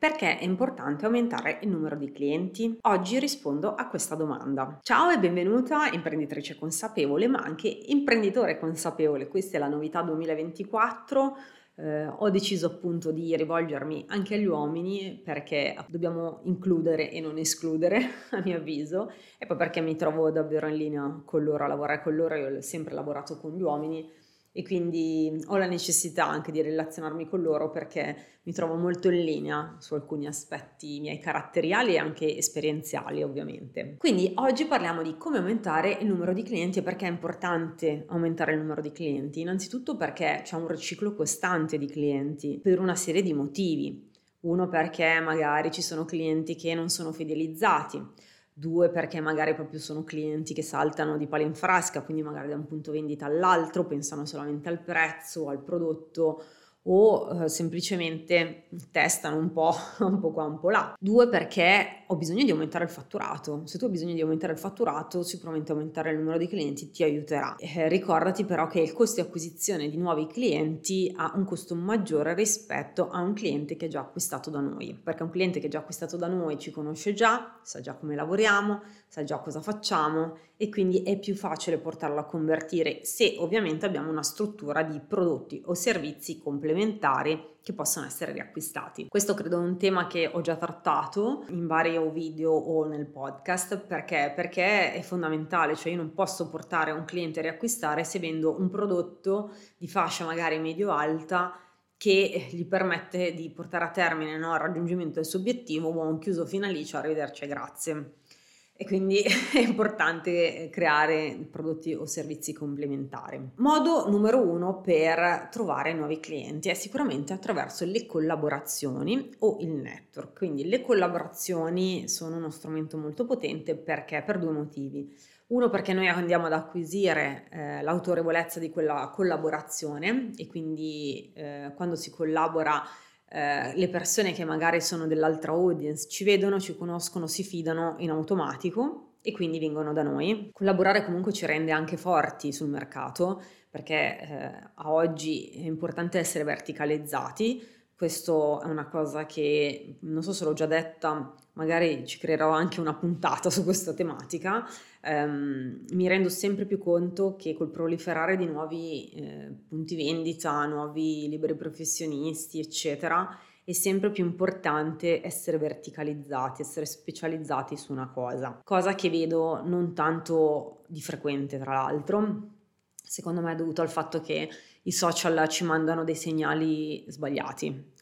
Perché è importante aumentare il numero di clienti? Oggi rispondo a questa domanda. Ciao e benvenuta imprenditrice consapevole, ma anche imprenditore consapevole. Questa è la novità 2024. Eh, ho deciso appunto di rivolgermi anche agli uomini perché dobbiamo includere e non escludere, a mio avviso, e poi perché mi trovo davvero in linea con loro, a lavorare con loro. Io ho sempre lavorato con gli uomini e quindi ho la necessità anche di relazionarmi con loro perché mi trovo molto in linea su alcuni aspetti miei caratteriali e anche esperienziali ovviamente. Quindi oggi parliamo di come aumentare il numero di clienti e perché è importante aumentare il numero di clienti. Innanzitutto perché c'è un riciclo costante di clienti per una serie di motivi. Uno perché magari ci sono clienti che non sono fidelizzati due perché magari proprio sono clienti che saltano di palo in frasca, quindi magari da un punto vendita all'altro pensano solamente al prezzo, al prodotto o eh, semplicemente testano un po', un po' qua, un po' là. Due, perché ho bisogno di aumentare il fatturato. Se tu hai bisogno di aumentare il fatturato, sicuramente aumentare il numero di clienti ti aiuterà. Eh, ricordati però che il costo di acquisizione di nuovi clienti ha un costo maggiore rispetto a un cliente che è già acquistato da noi, perché un cliente che è già acquistato da noi ci conosce già, sa già come lavoriamo, sa già cosa facciamo e quindi è più facile portarlo a convertire se ovviamente abbiamo una struttura di prodotti o servizi complementari che possono essere riacquistati. Questo credo è un tema che ho già trattato in vari video o nel podcast perché? perché è fondamentale, cioè io non posso portare un cliente a riacquistare se vendo un prodotto di fascia magari medio-alta che gli permette di portare a termine no, il raggiungimento del suo obiettivo, buon chiuso fino a lì, ciao, arrivederci, grazie e quindi è importante creare prodotti o servizi complementari. Modo numero uno per trovare nuovi clienti è sicuramente attraverso le collaborazioni o il network. Quindi le collaborazioni sono uno strumento molto potente perché per due motivi. Uno perché noi andiamo ad acquisire eh, l'autorevolezza di quella collaborazione e quindi eh, quando si collabora eh, le persone che magari sono dell'altra audience ci vedono, ci conoscono, si fidano in automatico e quindi vengono da noi. Collaborare comunque ci rende anche forti sul mercato perché eh, a oggi è importante essere verticalizzati. Questo è una cosa che non so se l'ho già detta, magari ci creerò anche una puntata su questa tematica, ehm, mi rendo sempre più conto che col proliferare di nuovi eh, punti vendita, nuovi liberi professionisti, eccetera, è sempre più importante essere verticalizzati, essere specializzati su una cosa, cosa che vedo non tanto di frequente tra l'altro. Secondo me è dovuto al fatto che i social ci mandano dei segnali sbagliati.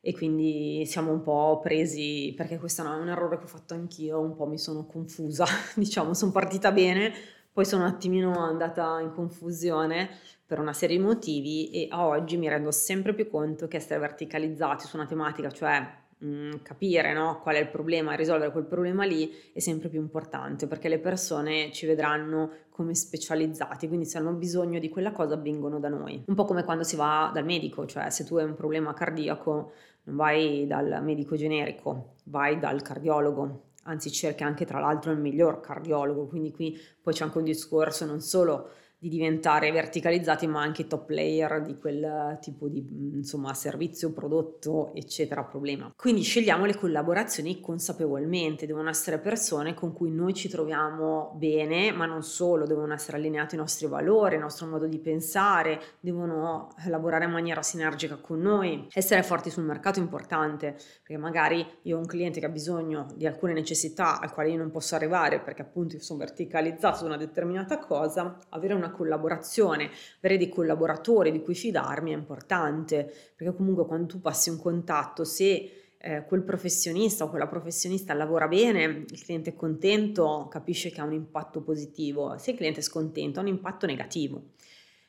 E quindi siamo un po' presi, perché questo è un errore che ho fatto anch'io, un po' mi sono confusa, diciamo, sono partita bene, poi sono un attimino andata in confusione per una serie di motivi e a oggi mi rendo sempre più conto che essere verticalizzati su una tematica, cioè mm, capire no, qual è il problema e risolvere quel problema lì è sempre più importante perché le persone ci vedranno come specializzati, quindi se hanno bisogno di quella cosa vengono da noi. Un po' come quando si va dal medico, cioè se tu hai un problema cardiaco non vai dal medico generico, vai dal cardiologo, anzi cerchi anche tra l'altro il miglior cardiologo, quindi qui poi c'è anche un discorso non solo di diventare verticalizzati ma anche top player di quel tipo di insomma servizio, prodotto eccetera problema. Quindi scegliamo le collaborazioni consapevolmente, devono essere persone con cui noi ci troviamo bene, ma non solo, devono essere allineati i nostri valori, il nostro modo di pensare, devono lavorare in maniera sinergica con noi, essere forti sul mercato è importante, perché magari io ho un cliente che ha bisogno di alcune necessità al quale io non posso arrivare perché appunto io sono verticalizzato su una determinata cosa, avere una collaborazione, avere dei collaboratori di cui fidarmi è importante, perché comunque quando tu passi un contatto, se eh, quel professionista o quella professionista lavora bene, il cliente è contento, capisce che ha un impatto positivo, se il cliente è scontento ha un impatto negativo.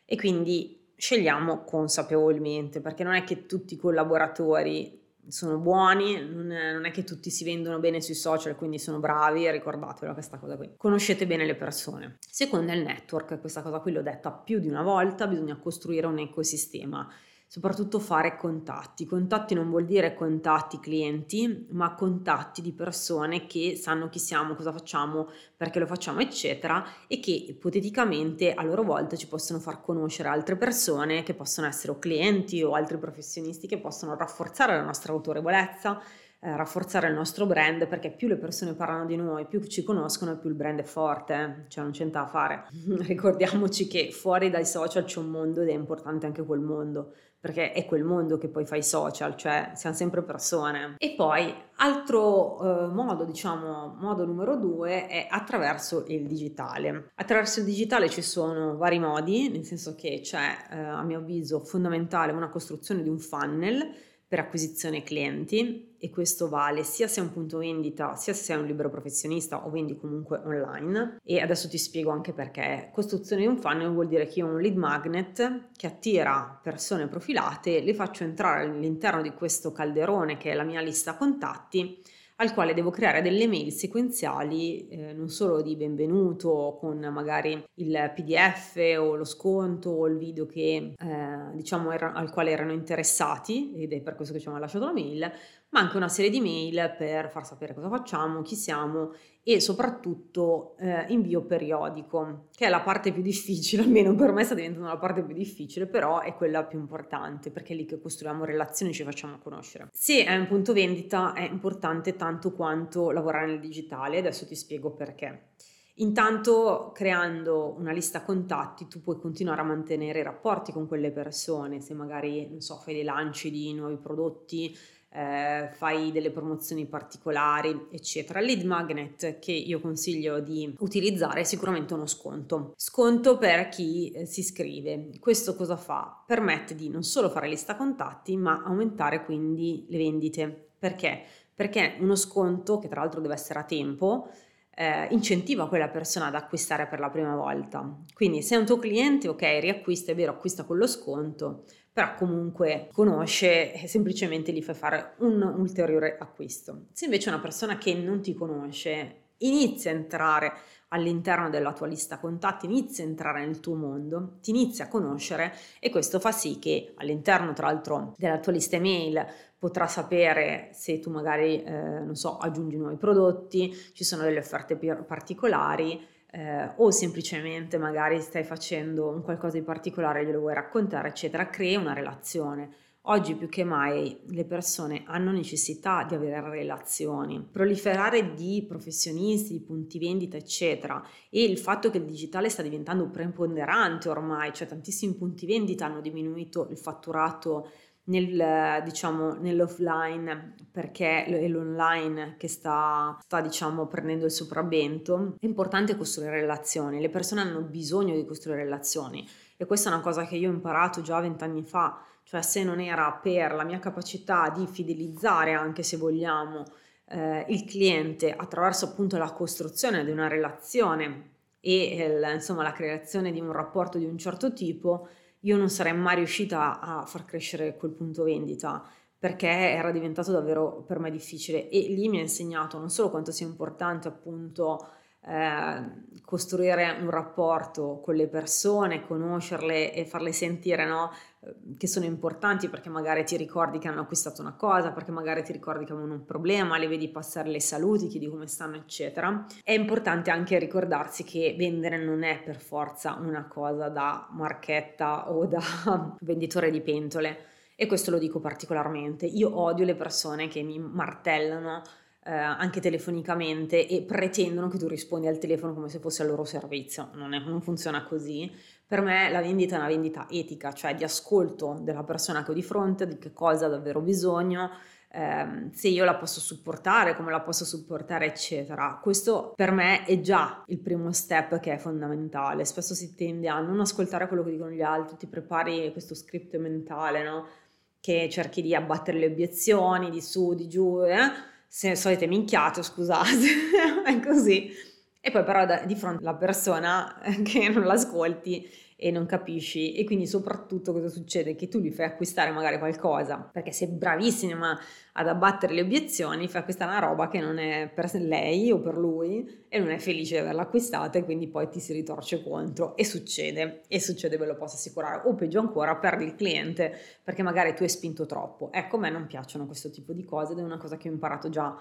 E quindi scegliamo consapevolmente, perché non è che tutti i collaboratori sono buoni, non è, che tutti si vendono bene sui social, quindi sono bravi, ricordatevelo questa cosa qui. Conoscete bene le persone. Secondo il network, questa cosa qui l'ho detta più di una volta, bisogna costruire un ecosistema soprattutto fare contatti. Contatti non vuol dire contatti clienti, ma contatti di persone che sanno chi siamo, cosa facciamo, perché lo facciamo, eccetera, e che ipoteticamente a loro volta ci possono far conoscere altre persone che possono essere o clienti o altri professionisti che possono rafforzare la nostra autorevolezza, eh, rafforzare il nostro brand perché più le persone parlano di noi, più ci conoscono, più il brand è forte, cioè non c'è niente da fare. Ricordiamoci che fuori dai social c'è un mondo ed è importante anche quel mondo perché è quel mondo che poi fa i social, cioè siamo sempre persone. E poi altro eh, modo, diciamo, modo numero due è attraverso il digitale. Attraverso il digitale ci sono vari modi, nel senso che c'è eh, a mio avviso fondamentale una costruzione di un funnel per acquisizione clienti e questo vale sia se è un punto vendita sia se sei un libero professionista o vendi comunque online. E adesso ti spiego anche perché. Costruzione di un funnel vuol dire che io ho un lead magnet che attira persone profilate le faccio entrare all'interno di questo calderone che è la mia lista contatti al quale devo creare delle mail sequenziali eh, non solo di benvenuto con magari il PDF o lo sconto o il video che eh, diciamo era, al quale erano interessati ed è per questo che ci hanno lasciato la mail, ma anche una serie di mail per far sapere cosa facciamo, chi siamo e soprattutto eh, invio periodico, che è la parte più difficile, almeno per me sta diventando la parte più difficile, però è quella più importante perché è lì che costruiamo relazioni ci facciamo conoscere. Se è un punto vendita è importante tanto quanto lavorare nel digitale, adesso ti spiego perché. Intanto creando una lista contatti tu puoi continuare a mantenere rapporti con quelle persone, se magari non so, fai dei lanci di nuovi prodotti, eh, fai delle promozioni particolari, eccetera. Lead magnet che io consiglio di utilizzare è sicuramente uno sconto. Sconto per chi eh, si iscrive. Questo cosa fa? Permette di non solo fare lista contatti, ma aumentare quindi le vendite. Perché? Perché uno sconto, che tra l'altro deve essere a tempo, eh, incentiva quella persona ad acquistare per la prima volta. Quindi se è un tuo cliente, ok, riacquista, è vero, acquista con lo sconto, però comunque conosce e semplicemente gli fai fare un ulteriore acquisto. Se invece una persona che non ti conosce, inizia a entrare all'interno della tua lista contatti, inizia a entrare nel tuo mondo, ti inizia a conoscere e questo fa sì che all'interno tra l'altro della tua lista email potrà sapere se tu magari, eh, non so, aggiungi nuovi prodotti, ci sono delle offerte particolari eh, o semplicemente magari stai facendo un qualcosa di particolare, glielo vuoi raccontare, eccetera, crea una relazione. Oggi più che mai le persone hanno necessità di avere relazioni, proliferare di professionisti, di punti vendita, eccetera, e il fatto che il digitale sta diventando preponderante ormai, cioè tantissimi punti vendita hanno diminuito il fatturato nel, diciamo, nell'offline perché è l'online che sta, sta diciamo, prendendo il sopravvento, è importante costruire relazioni, le persone hanno bisogno di costruire relazioni. E questa è una cosa che io ho imparato già vent'anni fa, cioè se non era per la mia capacità di fidelizzare anche se vogliamo eh, il cliente attraverso appunto la costruzione di una relazione e il, insomma la creazione di un rapporto di un certo tipo, io non sarei mai riuscita a far crescere quel punto vendita perché era diventato davvero per me difficile. E lì mi ha insegnato non solo quanto sia importante appunto eh, costruire un rapporto con le persone, conoscerle e farle sentire no, che sono importanti perché magari ti ricordi che hanno acquistato una cosa, perché magari ti ricordi che avevano un problema, le vedi passare le saluti, chiedi come stanno, eccetera. È importante anche ricordarsi che vendere non è per forza una cosa da marchetta o da venditore di pentole. E questo lo dico particolarmente. Io odio le persone che mi martellano eh, anche telefonicamente e pretendono che tu rispondi al telefono come se fosse al loro servizio. Non, è, non funziona così. Per me la vendita è una vendita etica, cioè di ascolto della persona che ho di fronte, di che cosa ha davvero bisogno, ehm, se io la posso supportare, come la posso supportare, eccetera. Questo per me è già il primo step che è fondamentale. Spesso si tende a non ascoltare quello che dicono gli altri, ti prepari questo script mentale, no? Che cerchi di abbattere le obiezioni di su, di giù, eh? Se solite minchiate, scusate, è così. E poi però da, di fronte alla persona che non l'ascolti e non capisci e quindi soprattutto cosa succede? Che tu gli fai acquistare magari qualcosa perché sei bravissima ad abbattere le obiezioni, fai acquistare una roba che non è per lei o per lui e non è felice di averla acquistata e quindi poi ti si ritorce contro e succede e succede ve lo posso assicurare o peggio ancora perdi il cliente perché magari tu hai spinto troppo. Ecco a me non piacciono questo tipo di cose ed è una cosa che ho imparato già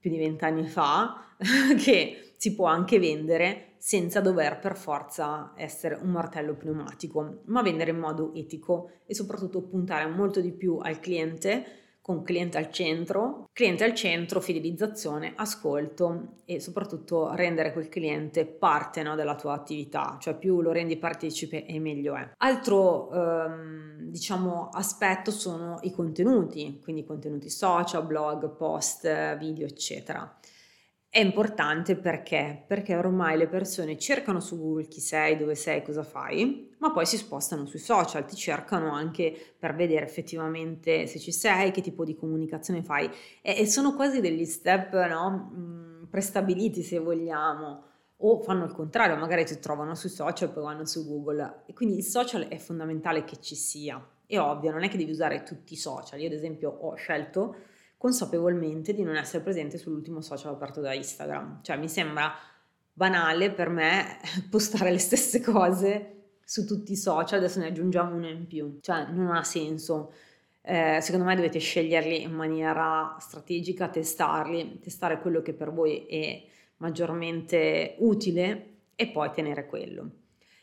più di vent'anni fa, che si può anche vendere senza dover per forza essere un martello pneumatico, ma vendere in modo etico e soprattutto puntare molto di più al cliente con cliente al centro, cliente al centro, fidelizzazione, ascolto e soprattutto rendere quel cliente parte no, della tua attività, cioè più lo rendi partecipe e meglio è. Altro ehm, diciamo aspetto sono i contenuti, quindi contenuti social, blog, post, video, eccetera. È importante perché? Perché ormai le persone cercano su Google chi sei, dove sei, cosa fai, ma poi si spostano sui social, ti cercano anche per vedere effettivamente se ci sei, che tipo di comunicazione fai e, e sono quasi degli step no, mm, prestabiliti se vogliamo o fanno il contrario, magari ti trovano sui social poi vanno su Google e quindi il social è fondamentale che ci sia. È ovvio, non è che devi usare tutti i social. Io ad esempio ho scelto consapevolmente di non essere presente sull'ultimo social aperto da Instagram. Cioè mi sembra banale per me postare le stesse cose su tutti i social, adesso ne aggiungiamo uno in più. Cioè non ha senso. Eh, secondo me dovete sceglierli in maniera strategica, testarli, testare quello che per voi è maggiormente utile e poi tenere quello.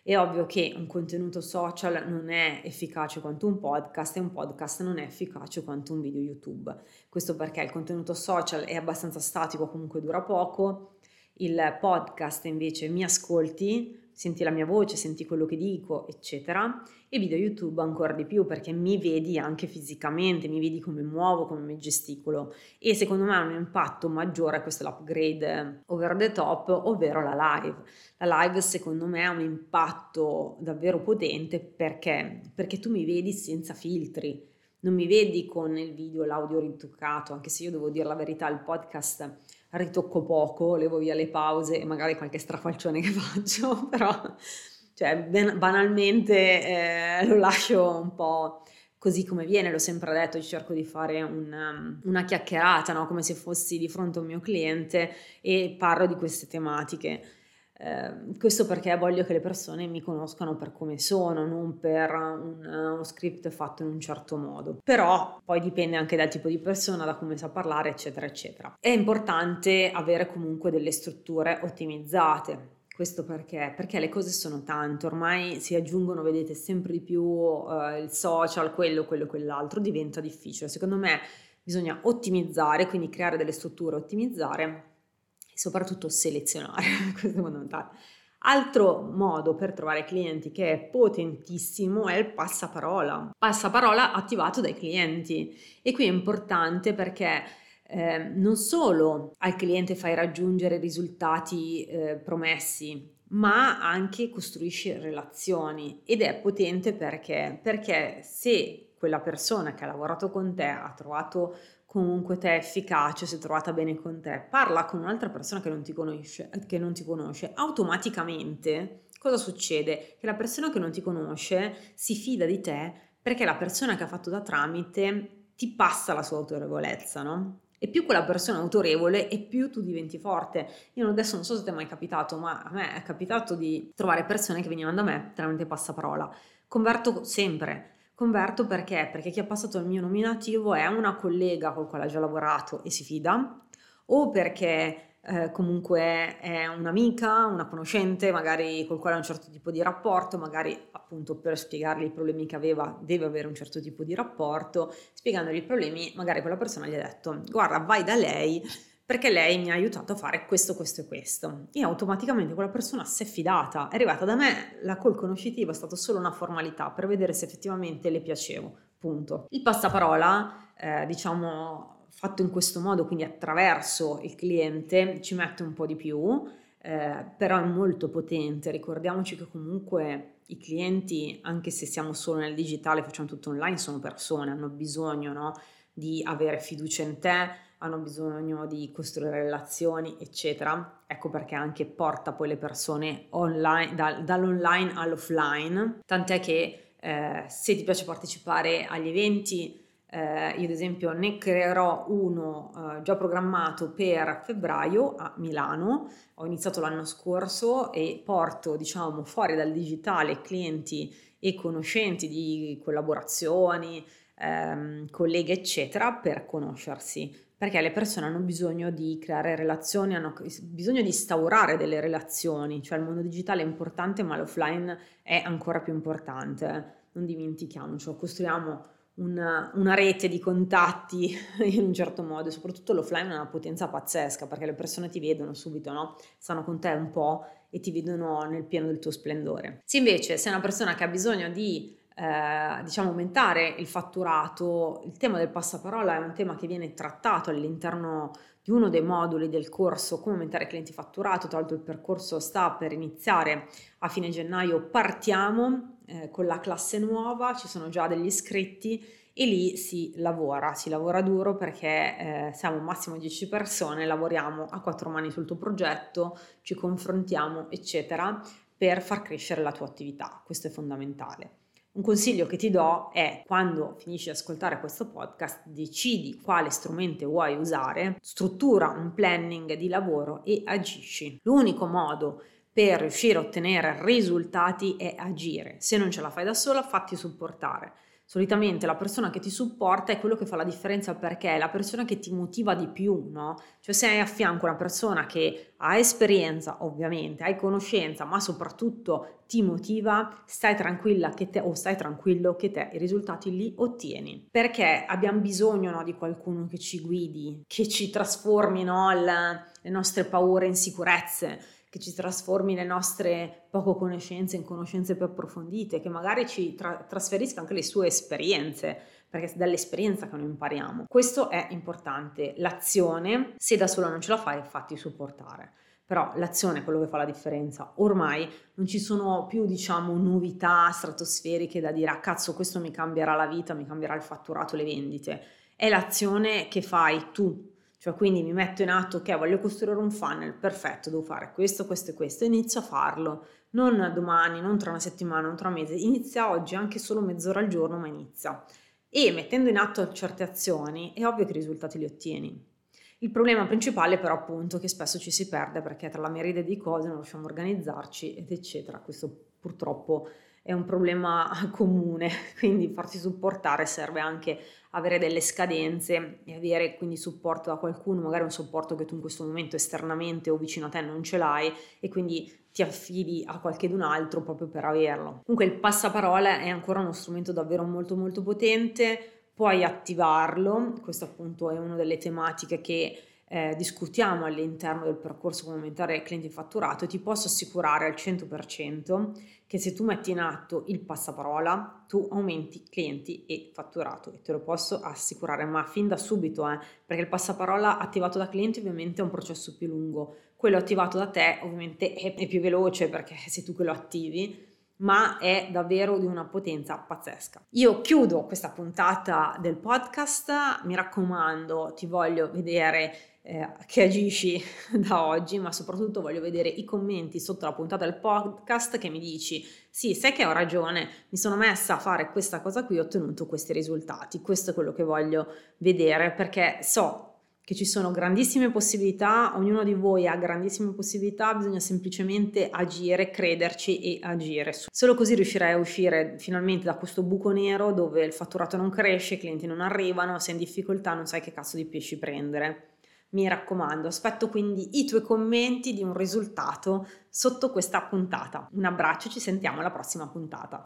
È ovvio che un contenuto social non è efficace quanto un podcast e un podcast non è efficace quanto un video YouTube. Questo perché il contenuto social è abbastanza statico, comunque dura poco, il podcast invece mi ascolti, senti la mia voce, senti quello che dico, eccetera. E video YouTube ancora di più perché mi vedi anche fisicamente, mi vedi come muovo, come mi gesticolo e secondo me ha un impatto maggiore, questo è l'upgrade over the top, ovvero la live. La live secondo me ha un impatto davvero potente perché? Perché tu mi vedi senza filtri, non mi vedi con il video, l'audio ritoccato, anche se io devo dire la verità, il podcast ritocco poco, levo via le pause e magari qualche strafalcione che faccio, però cioè, banalmente eh, lo lascio un po' così come viene, l'ho sempre detto, cerco di fare un, una chiacchierata, no? come se fossi di fronte a un mio cliente e parlo di queste tematiche. Eh, questo perché voglio che le persone mi conoscano per come sono, non per un, uno script fatto in un certo modo. Però poi dipende anche dal tipo di persona, da come sa parlare, eccetera, eccetera. È importante avere comunque delle strutture ottimizzate. Questo perché? Perché le cose sono tante, ormai si aggiungono, vedete, sempre di più uh, il social, quello, quello, quell'altro, diventa difficile. Secondo me bisogna ottimizzare, quindi creare delle strutture, ottimizzare e soprattutto selezionare, questo è fondamentale. Altro modo per trovare clienti che è potentissimo è il passaparola. Passaparola attivato dai clienti e qui è importante perché eh, non solo al cliente fai raggiungere risultati eh, promessi, ma anche costruisci relazioni ed è potente perché? Perché se quella persona che ha lavorato con te ha trovato comunque te efficace, si è trovata bene con te, parla con un'altra persona che non ti conosce, che non ti conosce automaticamente cosa succede? Che la persona che non ti conosce si fida di te perché la persona che ha fatto da tramite ti passa la sua autorevolezza, no? E più quella persona è autorevole e più tu diventi forte. Io adesso non so se ti è mai capitato, ma a me è capitato di trovare persone che venivano da me tramite passaparola. Converto sempre, Converto perché? Perché chi ha passato il mio nominativo è una collega con cui ha già lavorato e si fida, o perché eh, comunque è un'amica, una conoscente, magari col quale ha un certo tipo di rapporto, magari appunto per spiegargli i problemi che aveva deve avere un certo tipo di rapporto, spiegandogli i problemi, magari quella persona gli ha detto guarda vai da lei perché lei mi ha aiutato a fare questo, questo e questo. E automaticamente quella persona si è fidata, è arrivata da me, la call conoscitiva è stata solo una formalità per vedere se effettivamente le piacevo, punto. Il passaparola, eh, diciamo, fatto in questo modo, quindi attraverso il cliente, ci mette un po' di più, eh, però è molto potente. Ricordiamoci che comunque i clienti, anche se siamo solo nel digitale, facciamo tutto online, sono persone, hanno bisogno no, di avere fiducia in te, hanno bisogno di costruire relazioni, eccetera. Ecco perché anche porta poi le persone online, da, dall'online all'offline, tant'è che eh, se ti piace partecipare agli eventi, eh, io ad esempio ne creerò uno eh, già programmato per febbraio a Milano, ho iniziato l'anno scorso e porto diciamo fuori dal digitale clienti e conoscenti di collaborazioni, ehm, colleghe eccetera per conoscersi perché le persone hanno bisogno di creare relazioni, hanno bisogno di instaurare delle relazioni, cioè il mondo digitale è importante ma l'offline è ancora più importante, non dimentichiamocelo, costruiamo una, una, rete di contatti in un certo modo, soprattutto l'offline ha una potenza pazzesca perché le persone ti vedono subito, no? Stanno con te un po' e ti vedono nel pieno del tuo splendore. Se invece sei una persona che ha bisogno di eh, diciamo aumentare il fatturato, il tema del passaparola è un tema che viene trattato all'interno di uno dei moduli del corso come aumentare clienti fatturato, tra l'altro il percorso sta per iniziare a fine gennaio, partiamo eh, con la classe nuova, ci sono già degli iscritti e lì si lavora, si lavora duro perché eh, siamo massimo 10 persone, lavoriamo a quattro mani sul tuo progetto, ci confrontiamo eccetera per far crescere la tua attività, questo è fondamentale. Un consiglio che ti do è quando finisci di ascoltare questo podcast, decidi quale strumento vuoi usare, struttura un planning di lavoro e agisci. L'unico modo per riuscire a ottenere risultati è agire. Se non ce la fai da sola, fatti supportare solitamente la persona che ti supporta è quello che fa la differenza perché è la persona che ti motiva di più, no? Cioè se hai a fianco una persona che ha esperienza, ovviamente, hai conoscenza, ma soprattutto ti motiva, stai tranquilla che te, o stai tranquillo che te i risultati li ottieni. Perché abbiamo bisogno no, di qualcuno che ci guidi, che ci trasformi no, le, nostre paure in sicurezze che ci trasformi le nostre poco conoscenze in conoscenze più approfondite, che magari ci tra- trasferisca anche le sue esperienze, perché è dall'esperienza che noi impariamo. Questo è importante. L'azione, se da sola non ce la fai, fatti supportare. Però l'azione è quello che fa la differenza. Ormai non ci sono più, diciamo, novità stratosferiche da dire, ah cazzo, questo mi cambierà la vita, mi cambierà il fatturato, le vendite. È l'azione che fai tu cioè quindi mi metto in atto che voglio costruire un funnel, perfetto, devo fare questo, questo e questo, inizio a farlo. Non domani, non tra una settimana, non tra un mese, inizia oggi anche solo mezz'ora al giorno, ma inizia. E mettendo in atto certe azioni è ovvio che i risultati li ottieni. Il problema principale però appunto che spesso ci si perde perché tra la meride di cose non riusciamo a organizzarci ed eccetera. Questo purtroppo è un problema comune, quindi farsi supportare serve anche avere delle scadenze e avere quindi supporto da qualcuno, magari un supporto che tu in questo momento esternamente o vicino a te non ce l'hai e quindi ti affidi a qualcun altro proprio per averlo. Comunque il passaparola è ancora uno strumento davvero molto molto potente, puoi attivarlo, questo appunto è una delle tematiche che eh, discutiamo all'interno del percorso come aumentare clienti fatturato e ti posso assicurare al 100% che se tu metti in atto il passaparola tu aumenti clienti e fatturato e te lo posso assicurare ma fin da subito eh, perché il passaparola attivato da clienti ovviamente è un processo più lungo quello attivato da te ovviamente è, è più veloce perché sei tu che lo attivi ma è davvero di una potenza pazzesca. Io chiudo questa puntata del podcast, mi raccomando, ti voglio vedere eh, che agisci da oggi, ma soprattutto voglio vedere i commenti sotto la puntata del podcast che mi dici sì, sai che ho ragione, mi sono messa a fare questa cosa qui, ho ottenuto questi risultati, questo è quello che voglio vedere perché so che ci sono grandissime possibilità, ognuno di voi ha grandissime possibilità, bisogna semplicemente agire, crederci e agire. Solo così riuscirai a uscire finalmente da questo buco nero dove il fatturato non cresce, i clienti non arrivano, sei in difficoltà, non sai che cazzo di pesci prendere. Mi raccomando, aspetto quindi i tuoi commenti di un risultato sotto questa puntata. Un abbraccio, ci sentiamo alla prossima puntata.